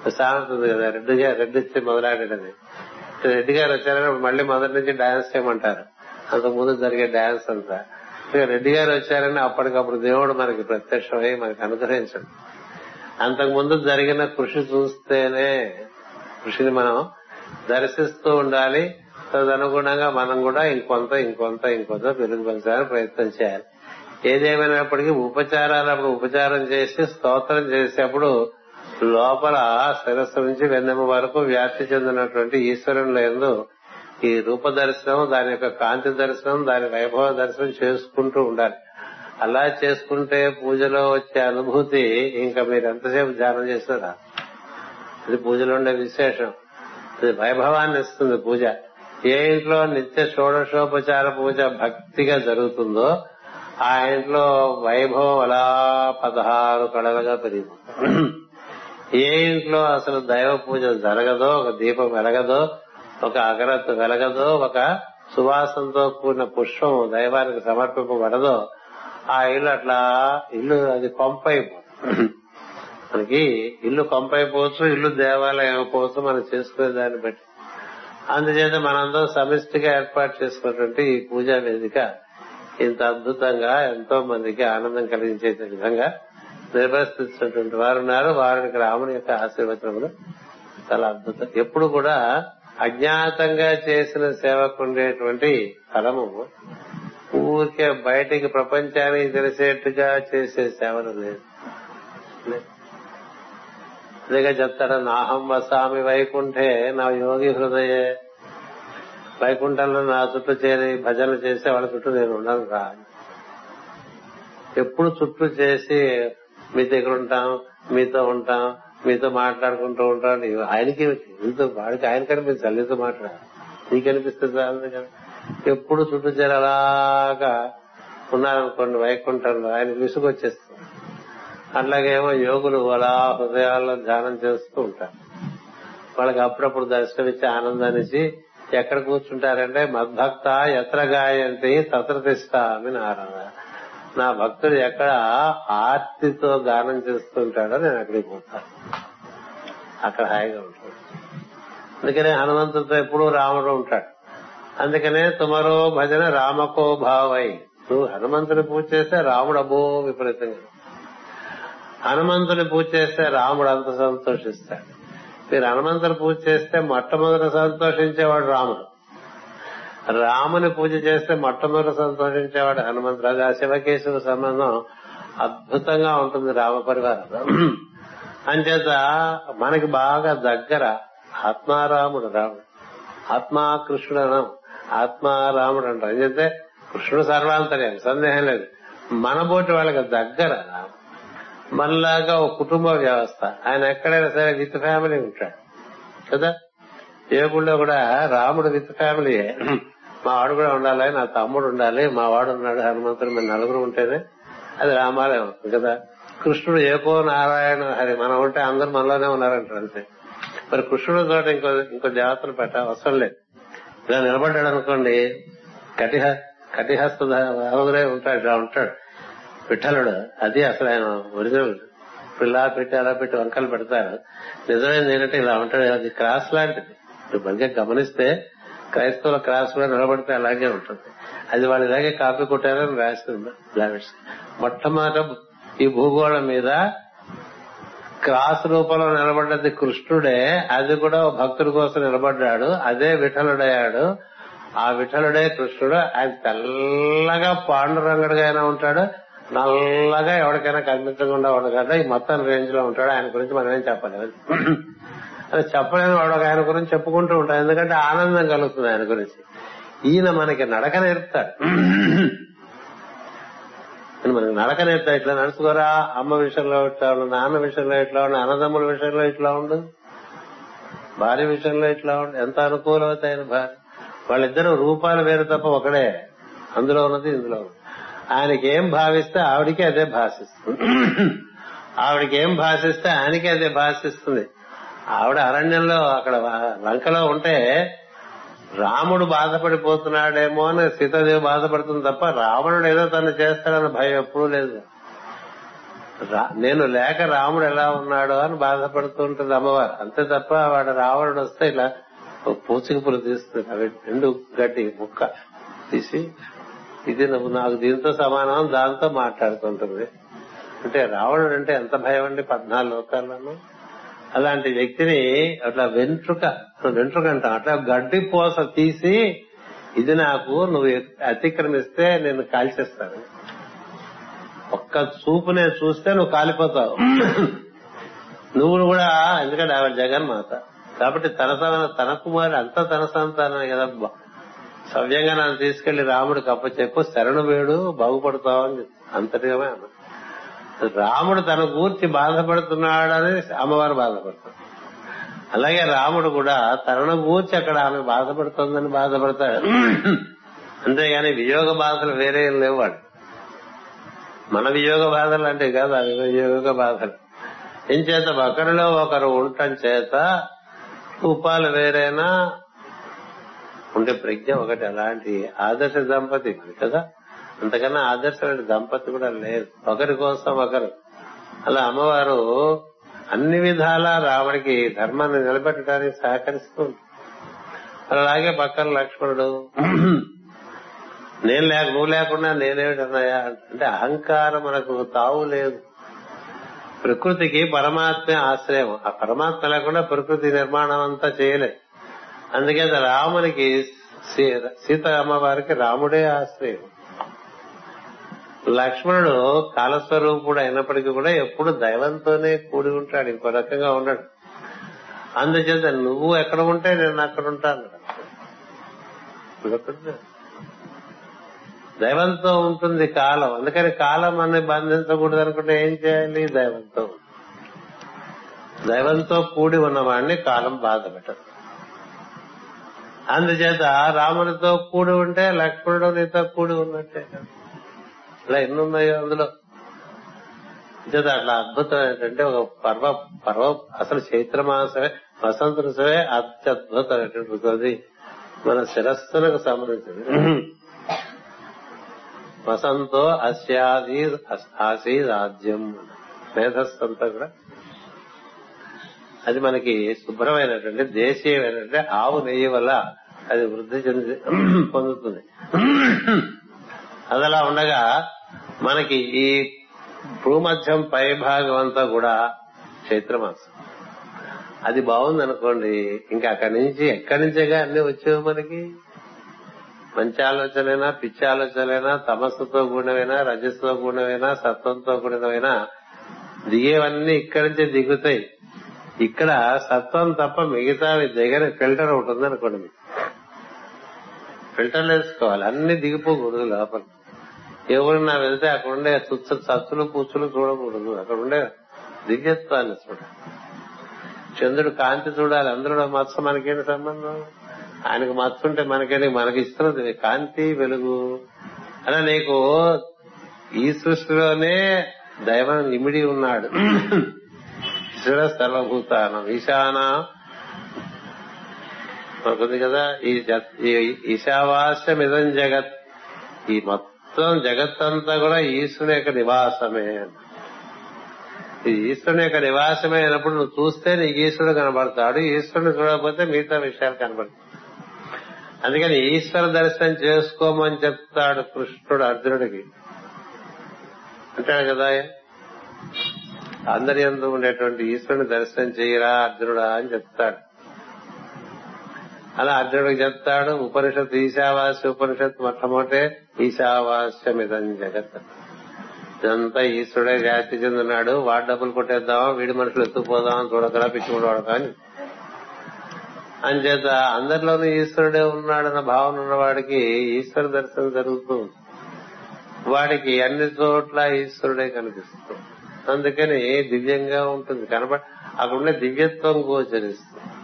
సామెత ఉంది కదా రెడ్డి గారు రెడ్డి వచ్చి మొదలాడేటది. రెడ్డి గారు వచ్చారని మళ్ళీ మొదటి నుంచి డాన్స్ చేయమంటారు. అంతకు ముందు జరిగే డాన్స్ అంతా. రెడ్డి గారు వచ్చారని అప్పటికప్పుడు దేవుడు మనకి ప్రత్యక్షమై మనకి అనుగ్రహించండి. అంతకు ముందు జరిగిన కృషి చూస్తేనే కృషిని మనం దర్శిస్తూ ఉండాలి. తదనుగుణంగా మనం కూడా ఇంకొంత ఇంకొంత ఇంకొంత పెరుగుపరచాలని ప్రయత్నం చేయాలి. ఏదేమైనప్పటికీ ఉపచారాలు అప్పుడు ఉపచారం చేసి స్తోత్రం చేసేప్పుడు లోపల శిరస్సు నుంచి వెన్నెమ్మ వరకు వ్యాప్తి చెందినటువంటి ఈశ్వరుని ఎందు ఈ రూప దర్శనం దాని యొక్క కాంతి దర్శనం దాని వైభవ దర్శనం చేసుకుంటూ ఉండాలి. అలా చేసుకుంటే పూజలో వచ్చే అనుభూతి ఇంకా మీరు ఎంతసేపు ధ్యానం చేస్తారా? ఇది పూజలో ఉండే విశేషం. ఇది వైభవాన్ని ఇస్తుంది పూజ. ఏ ఇంట్లో నిత్య షోడశోపచార పూజ భక్తిగా జరుగుతుందో ఆ ఇంట్లో వైభవం అలా పదహారు కళలుగా పెరిగిపోతుంది. ఏ ఇంట్లో అసలు దైవ పూజ జరగదో ఒక దీపం వెలగదో ఒక అగరత్తు వెలగదో ఒక సువాసనతో కూడిన పుష్పం దైవానికి సమర్పింపబడదో ఆ ఇల్లు అట్లా ఇల్లు అది కొంపైపోతుంది. మనకి ఇల్లు కొంపైపోవచ్చు ఇల్లు దేవాలయం పోవచ్చు మనం చేసుకునే దాన్ని బట్టి. అందుచేత మనందరం సమిష్టిగా ఏర్పాటు చేసుకున్నటువంటి ఈ పూజా వేదిక ఇంత అద్భుతంగా ఎంతో మందికి ఆనందం కలిగించే విధంగా నిర్వర్తిస్తున్నటువంటి వారు ఉన్నారు. వారికి రాముని యొక్క ఆశీర్వచనములు చాలా అద్భుతం. ఎప్పుడు కూడా అజ్ఞాతంగా చేసిన సేవకు ఉండేటువంటి ఫలము ఊరికే బయటికి ప్రపంచానికి తెలిసేట్టుగా చేసే సేవలు లేదు అదేగా చెప్తాడు నాహం వసామి వైకుంఠే నా యోగి హృదయే. వైకుంఠంలో నా చుట్టూ చేరి భజనలు చేసే వాళ్ళ చుట్టూ నేను ఉండను రా. ఎప్పుడు చుట్టూ చేసి మీ దగ్గర ఉంటాం మీతో ఉంటాం మీతో మాట్లాడుకుంటూ ఉంటాడు ఆయనకి నీతో వాడికి ఆయన కనిపించాలి. నీతో మాట్లాడాలి నీకు అనిపిస్తుంది చాలదు కదా. ఎప్పుడు చుట్టూ చేరి అలాగా ఉన్నారనుకోండి వైకుంఠంలో ఆయన విసుగొచ్చేస్తుంది. అట్లాగేమో యోగులు అలా హృదయాల్లో ధ్యానం చేస్తూ ఉంటారు. వాళ్ళకి అప్పుడప్పుడు దర్శనమిచ్చి ఆనందాన్నిచ్చి ఎక్కడ కూర్చుంటారంటే మద్భక్త ఎత్ర గాయంతి తత్ర తిష్టామి నారాయణ నా భక్తుడు ఎక్కడ ఆర్తితో గానం చేస్తుంటాడో నేను అక్కడికి పోతాను. అక్కడ హాయిగా ఉంటాడు. అందుకనే హనుమంతుడితో ఎప్పుడూ రాముడు ఉంటాడు. అందుకనే తుమరో భజన రామకో భావై. నువ్వు హనుమంతుని పూజ చేస్తే రాముడు అబ్బో విపరీతంగా. హనుమంతుని పూజ చేస్తే రాముడు అంత సంతోషిస్తాడు. మీరు హనుమంతుని పూజ చేస్తే మొట్టమొదట సంతోషించేవాడు రాముడు. రాముని పూజ చేస్తే మొట్టమొదటి సంతోషించేవాడు హనుమంతుడు అది ఆ శివకేశవ సంబంధం అద్భుతంగా ఉంటుంది రామ పరివారం. అంచేత మనకి బాగా దగ్గర ఆత్మారాముడు రాముడు. ఆత్మా కృష్ణుడు అనం ఆత్మారాముడు అంటారు. అంచేతే కృష్ణుడు సర్వాంతర్యాలు సందేహం లేదు. మన బోటి వాళ్ళకి దగ్గర మనలాగా ఒక కుటుంబ వ్యవస్థ. ఆయన ఎక్కడైనా సరే విత్ ఫ్యామిలీ ఉంటాడు. కదా? ఏ గుళ్ళో కూడా రాముడు విత్ ఫ్యామిలీయే. మా వాడు కూడా ఉండాలి నా తమ్ముడు ఉండాలి మా వాడు ఉన్నాడు హనుమంతుడు మేము నలుగురు ఉంటేనే అది రామాలయం అవుతుంది కదా? కృష్ణుడు ఏకో నారాయణ హరి మనం ఉంటే అందరు మనలోనే ఉన్నారంటారు అంతే. మరి కృష్ణుడు తోట ఇంకో ఇంకో దేవతను పెట్ట అవసరం లేదు. ఇలా నిలబడ్డాడు అనుకోండి కటిహ కటిహస్త సహోదరే ఉంటాడు ఇలా ఉంటాడు. విఠలుడు అది అసలు ఆయన ఒరిజినల్. పిల్ల పెట్టి అలా పెట్టి వంకలు పెడతారు. నిజమైనది ఏంటంటే ఇలా ఉంటాడు అది క్రాస్ లాంటిది. ఇప్పుడు గమనిస్తే క్రైస్తవుల క్రాస్ కూడా నిలబడితే అలాగే ఉంటుంది. అది వాళ్ళు ఇలాగే కాపీ కొట్టారని రాసింది బ్లావిడ్స్ మొట్టమొదట ఈ భూగోళం మీద క్రాస్ రూపంలో నిలబడ్డది కృష్ణుడే అది కూడా భక్తుడి కోసం నిలబడ్డాడు అదే విఠలుడయ్యాడు. ఆ విఠలుడే కృష్ణుడు ఆయన తెల్లగా పాండురంగుడుగా అయినా ఉంటాడు నల్లగా ఎవరికైనా కనిపించకుండా ఉండగలట ఈ మొత్తం రేంజ్లో ఉంటాడు. ఆయన గురించి మనం ఏం చెప్పలేదు అని చెప్పలేని వాడు ఒక ఆయన గురించి చెప్పుకుంటూ ఉంటాడు. ఎందుకంటే ఆనందం కలుగుతుంది ఆయన గురించి. ఈయన మనకి నడక నేర్పుతాడు. మనకి నడక నేర్పుతాడు. ఇట్లా నడుచుకోరా అమ్మ విషయంలో ఇట్లా ఉండు నాన్న విషయంలో ఇట్లా ఉండు అన్నదమ్ముల విషయంలో ఇట్లా ఉండు భార్య విషయంలో ఇట్లా ఉండు ఎంత అనుకూలవుతాయని భార్య. వాళ్ళిద్దరు రూపాలు వేరు తప్ప ఒకడే. అందులో ఉన్నది ఇందులో ఉన్నది. ఆయనకి ఏం భావిస్తే ఆవిడికి అదే భాషిస్తుంది. ఆవిడకి ఏం భాషిస్తే ఆయనకి అదే భాషిస్తుంది. ఆవిడ అరణ్యంలో అక్కడ లంకలో ఉంటే రాముడు బాధపడిపోతున్నాడేమో అని సీతాదేవి బాధపడుతుంది తప్ప రావణుడు ఏదో తను చేస్తాడన్న భయం ఎప్పుడూ లేదు. నేను లేక రాముడు ఎలా ఉన్నాడో అని బాధపడుతూ ఉంటుంది అమ్మవారు. అంతే తప్ప వాడు రావణుడు వస్తే ఇలా పూచికి పులు తీస్తుంది. అవి రెండు గడ్డి ముక్క తీసి ఇది నువ్వు నాకు దీంతో సమానం దాంతో మాట్లాడుతుంటుంది. అంటే రావణుడు అంటే ఎంత భయం అండి పద్నాలుగు లోకాల్లోనూ. అలాంటి వ్యక్తిని అట్లా వెంట్రుక వెంట్రుక అంటాం. అట్లా గడ్డి పోస తీసి ఇది నాకు నువ్వు అతిక్రమిస్తే నేను కాల్చేస్తాను. ఒక్క చూపునే చూస్తే నువ్వు కాలిపోతావు. నువ్వు కూడా ఎందుకంటే ఆవిడ జగన్మాత. కాబట్టి తన తన కుమారి అంతా తన సంతానమే కదా సవ్యంగా నన్ను తీసుకెళ్ళి రాముడికి కప్ప చెప్పు శరణు వేడు బాగుపడతావని అంతటిగా అన్నా. రాముడు తన గూర్చి బాధపడుతున్నాడని అమ్మవారు బాధపడుతుంది అలాగే రాముడు కూడా తనను గూర్చి అక్కడ ఆమె బాధపడుతుందని బాధపడతాడు. అంతేగాని వియోగ బాధలు వేరే లేవు వాడు. మన వియోగ బాధలు అంటే కాదు అవి వియోగ బాధలు. ఇంచేత ఒకరిలో ఒకరు ఉండటం చేత రూపాలు వేరేనా ఉండే ప్రజ్ఞ ఒకటి అలాంటి ఆదర్శ దంపతి కదా. అంతకన్నా ఆదర్శమైన దంపతి కూడా లేదు ఒకరి కోసం ఒకరు. అలా అమ్మవారు అన్ని విధాలా రావడికి ధర్మాన్ని నిలబెట్టడానికి సహకరిస్తుంది. అలాగే పక్కన లక్ష్మణుడు నేను లేక నువ్వు లేకుండా నేనేమిటన్నాయా? అంటే అహంకారం మనకు తావు లేదు. ప్రకృతికి పరమాత్మే ఆశ్రయం. ఆ పరమాత్మ లేకుండా ప్రకృతి నిర్మాణం అంతా చేయలేదు అందుకే రామునికి సీత అమ్మవారికి రాముడే ఆశ్రయం. లక్ష్మణుడు కాలస్వరూపుడు అయినప్పటికీ కూడా ఎప్పుడు దైవంతోనే కూడి ఉంటాడు ఇంకో రకంగా ఉన్నాడు అందుచేత నువ్వు ఎక్కడ ఉంటే నేను అక్కడ ఉంటాను. దైవంతో ఉంటుంది కాలం. అందుకని కాలం అన్ని బంధించకూడదు అనుకుంటే ఏం చేయాలి? దైవంతో దైవంతో కూడి ఉన్నవాడిని కాలం బాధ పెట్టదు. అందుచేత రామునితో కూడి ఉంటే లక్ష్మణుడు నీతో కూడి ఉన్నట్టే కదా. ఇలా ఎన్ని ఉన్నాయో అందులో? చేత అట్లా అద్భుతం ఏంటంటే ఒక పర్వ పర్వ అసలు చైత్ర మాసమే వసంత ఋతువే అత్యద్భుతమైనటువంటి ఋతువు. అది మన శిరస్సునకు సంబంధించింది. వసంతో అస్యాది ఆసి రాజ్యం మేధస్సు అంతా కూడా. అది మనకి శుభ్రమైనటువంటి దేశీయమైనటువంటి ఆవు నెయ్యి వల్ల అది వృద్ధి చెంది పొందుతుంది. అదలా ఉండగా మనకి ఈ భూమధ్యం పై భాగం అంతా కూడా చైత్రమాసం. అది బాగుంది అనుకోండి ఇంకా అక్కడి నుంచి ఎక్కడి నుంచేగా అన్ని వచ్చేవి మనకి? మంచి ఆలోచనైనా పిచ్చి ఆలోచనలైనా తమస్సుతో కూడినవైనా రజస్సుతో కూడినవైనా సత్వంతో కూడినవైనా దిగేవన్నీ ఇక్కడి నుంచే దిగుతాయి. ఇక్కడ సత్వం తప్ప మిగతావి దగ్గర ఫిల్టర్ ఒకటి ఉంది అనుకోండి ఫిల్టర్ వేసుకోవాలి. అన్ని దిగిపోకూడదు లోపల. ఎవరన్నా వెళ్తే అక్కడ ఉండే తుచ్చ సత్తులు పుచ్చులు చూడకూడదు. అక్కడ ఉండే దివ్యత్వాన్ని చూడాలి. చంద్రుడు కాంతి చూడాలి. అందులో మత్స మనకేంటి సంబంధం? ఆయనకు మత్స ఉంటే మనకేంటి? మనకి ఇస్తున్నది కాంతి వెలుగు. అలా నీకు ఈ సృష్టిలోనే దైవం ఇమిడి ఉన్నాడు. ఈశ్వర సర్వభూతానం. ఈశాన మనకుంది కదా ఈ జ- ఈ ఈశావాస్యం ఇదం జగత్. ఈ మొత్తం జగత్ అంతా కూడా ఈశ్వరుని యొక్క నివాసమే ఈశ్వరుని యొక్క నివాసమే అయినప్పుడు నువ్వు చూస్తే నీకు ఈశ్వరుడు కనబడతాడు ఈశ్వరుని చూడకపోతే మిగతా విషయాలు కనబడతాయి. అందుకని ఈశ్వర దర్శనం చేసుకోమని చెప్తాడు కృష్ణుడు అర్జునుడికి. అంటాడు కదా అందరి ఎందు ఉండేటువంటి ఈశ్వరుని దర్శనం చేయరా అర్జునుడా అని చెప్తాడు. అలా అర్జునుడికి చెప్తాడు ఉపనిషత్ ఈశావాస్య ఉపనిషత్ మొట్టమొదటే ఈశావాస్యం జగత్ ఇదంతా ఈశ్వరుడే వ్యాప్తి చెందున్నాడు. వాడు డబ్బులు కొట్టేద్దామా వీడి మనుషులు ఎత్తుకుపోదామా చూడకరా పిచ్చుకుంటాడు కానీ. అంచేత అందరిలోనూ ఈశ్వరుడే ఉన్నాడన్న భావన ఉన్నవాడికి ఈశ్వర దర్శనం జరుగుతుంది వాడికి అన్ని చోట్ల ఈశ్వరుడే కనిపిస్తుంది అందుకని దివ్యంగా ఉంటుంది. కనబడ అక్కడ ఉండే దివ్యత్వం గోచరిస్తుంది.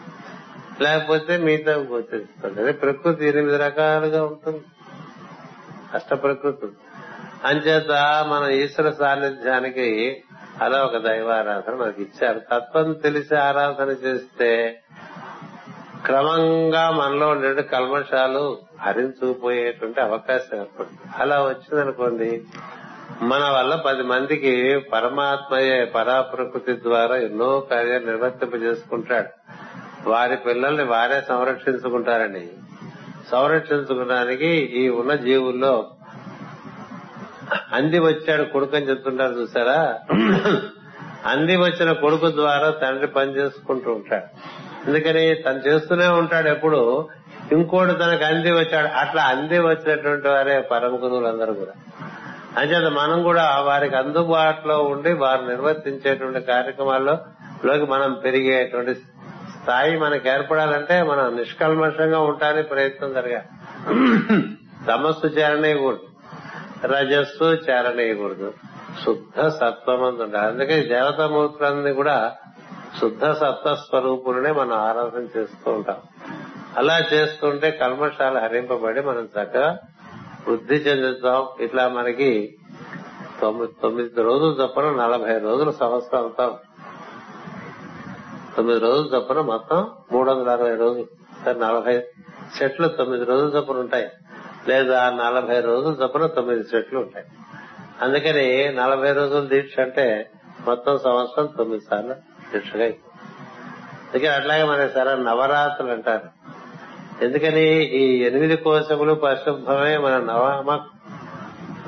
లేకపోతే మిగతా గోచరిస్తుంది అదే ప్రకృతి ఎనిమిది రకాలుగా ఉంటుంది. అష్ట ప్రకృతి. అంచేత మన ఈశ్వర సాన్నిధ్యానికి అలా ఒక దైవారాధన మనకి ఇచ్చారు. తత్వం తెలిసి ఆరాధన చేస్తే క్రమంగా మనలో ఉండే కల్మషాలు హరించుకుపోయేటువంటి అవకాశం ఏర్పడుతుంది. అలా వచ్చిందనుకోండి మన వల్ల పది మందికి పరమాత్మయే పరాప్రకృతి ద్వారా ఎన్నో కార్యాలు నిర్వర్తింపజేసుకుంటాడు. వారి పిల్లల్ని వారే సంరక్షించుకుంటారని. సంరక్షించుకోవడానికి ఈ ఉన్న జీవుల్లో అంది వచ్చాడు కొడుకు అని చెప్తుంటారు చూసారా? అంది వచ్చిన కొడుకు ద్వారా తండ్రి పని చేసుకుంటూ ఉంటాడు. అందుకని తను చేస్తూనే ఉంటాడు ఎప్పుడు. ఇంకోటి తనకు అంది వచ్చాడు. అట్లా అంది వచ్చినటువంటి వారే పరమ గురువులు అందరూ కూడా. అంచేత మనం కూడా వారికి అందుబాటులో ఉండి వారు నిర్వర్తించేటువంటి కార్యక్రమాల్లో లోకి మనం పెరిగేటువంటి స్థాయి మనకు ఏర్పడాలంటే మనం నిష్కల్మషంగా ఉండడానికి ప్రయత్నం జరగాలి. తమస్సు చేరనేయకూడదు. రజస్సు చేరనేయకూడదు. శుద్ధ సత్వమంది ఉండాలి. అందుకే దేవతామూర్తులన్నీ కూడా శుద్ధ సత్వ స్వరూపులనే మనం ఆరాధన చేస్తూ ఉంటాం. అలా చేస్తుంటే కల్మషాలు హరింపబడి మనం చక్కగా వృద్ధి చెందుతాం. ఇట్లా మనకి తొమ్మిది తొమ్మిది రోజులు తప్పన నలభై రోజులు సంవత్సరం అవుతాం. తొమ్మిది రోజులు చొప్పున మొత్తం మూడు వందల అరవై రోజులు. నలభై సెట్లు తొమ్మిది రోజులు చొప్పున ఉంటాయి. లేదా నలభై రోజులు చొప్పున తొమ్మిది సెట్లు ఉంటాయి. అందుకని నలభై రోజులు దీక్ష అంటే మొత్తం సంవత్సరం తొమ్మిది సార్లు దీక్షగా అందుకే అట్లాగే మన సరే నవరాత్రులు అంటారు. ఎందుకని ఈ ఎనిమిది కోశములు పరిశుభ్రమే మన నవమ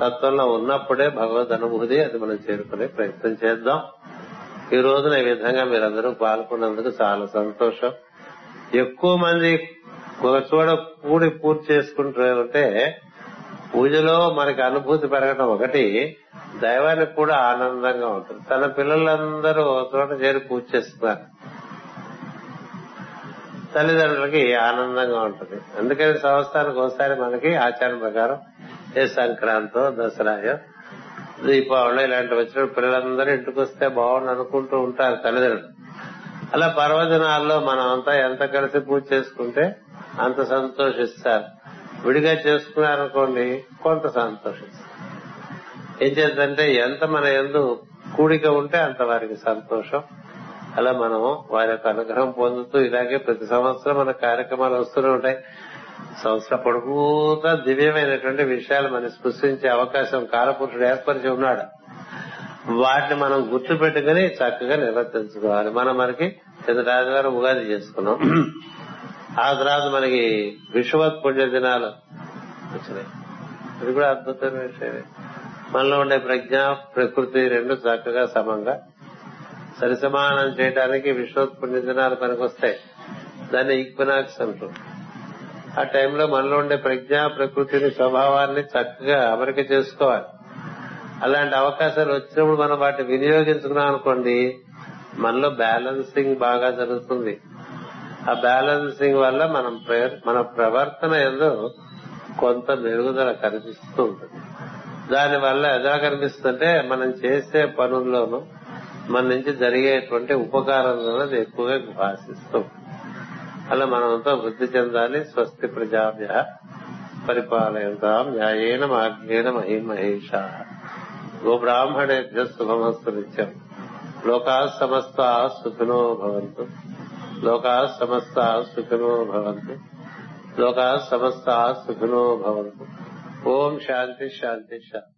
తత్వంలో ఉన్నప్పుడే భగవద్ అనుభూతి అది మనం చేరుకునే ప్రయత్నం చేద్దాం. ఈ రోజున ఈ విధంగా మీరందరూ పాల్గొన్నందుకు చాలా సంతోషం. ఎక్కువ మంది ఒక చోట కూడి పూర్తి చేసుకుంటుంటే పూజలో మనకి అనుభూతి పెరగడం ఒకటి దైవానికి కూడా ఆనందంగా ఉంటుంది. తన పిల్లలందరూ ఒక చోట చేరి పూజ చేస్తున్నారు. తల్లిదండ్రులకి ఆనందంగా ఉంటుంది. అందుకని సంవత్సరానికి ఒకసారి మనకి ఆచారం ప్రకారం ఏ సంక్రాంతో దసరాయో దీపావళి ఇలాంటి వచ్చినప్పుడు పిల్లలందరూ ఇంటికి వస్తే బాగుండు అనుకుంటూ ఉంటారు తల్లిదండ్రులు. అలా పర్వదినాల్లో మనం అంతా ఎంత కలిసి పూజ చేసుకుంటే అంత సంతోషిస్తారు. విడిగా చేసుకున్నారనుకోండి కొంత సంతోషిస్తారు. ఏం చేద్దంటే ఎంత మన ఎందు కూడిక ఉంటే అంత వారికి సంతోషం. అలా మనం వారి యొక్క అనుగ్రహం పొందుతూ ఇలాగే ప్రతి సంవత్సరం మన కార్యక్రమాలు వస్తూనే ఉంటాయి. సంవత్సరం పొడుగుతా దివ్యమైనటువంటి విషయాలు మనం స్పృశించే అవకాశం కాలపురుషుడు ఏర్పరిచి ఉన్నాడు. వాటిని మనం గుర్తు పెట్టుకుని చక్కగా నిర్వర్తించుకోవాలి. మనం మనకి కింద ఆదివారం ఉగాది చేసుకున్నాం. ఆ తర్వాత మనకి విశ్వవత్ పుణ్య దినాలు వచ్చినాయి. ఇది కూడా అద్భుతమైన విషయమే. మనలో ఉండే ప్రజ్ఞ ప్రకృతి రెండు చక్కగా సమంగా సరిసమానం చేయడానికి విశ్వత్ పుణ్య దినాలు పనికొస్తాయి దాన్ని ఈక్వినాక్స్ అంటారు. ఆ టైంలో మనలో ఉండే ప్రజ్ఞ ప్రకృతిని స్వభావాన్ని చక్కగా అమరిక చేసుకోవాలి. అలాంటి అవకాశాలు వచ్చినప్పుడు మనం వాటిని వినియోగించుకున్నాం అనుకోండి మనలో బ్యాలెన్సింగ్ బాగా జరుగుతుంది. ఆ బ్యాలెన్సింగ్ వల్ల మనం మన ప్రవర్తన ఏదో కొంత మెరుగుదల కనిపిస్తూ ఉంటుంది. దాని వల్ల ఎలా కనిపిస్తుంటే మనం చేసే పనుల్లోనూ మన నుంచి జరిగేటువంటి ఉపకారంలోనూ అది ఎక్కువగా భాషిస్తూ అలా మనమంతా వృద్ధి చెందాలి స్వస్తి ప్రజాభ్య పరిపాలయంతాం న్యాయేన మార్గేణ మహిమహేష. గోబ్రాహ్మణేభ్య శుభమస్తు నిత్యం లోకా సమస్త సుఖినో భవంతు. లోకా సమస్త సుఖినో భవంతు. లోకా సమస్త సుఖినో భవంతు. ఓం శాంతి శాంతి శాంతి.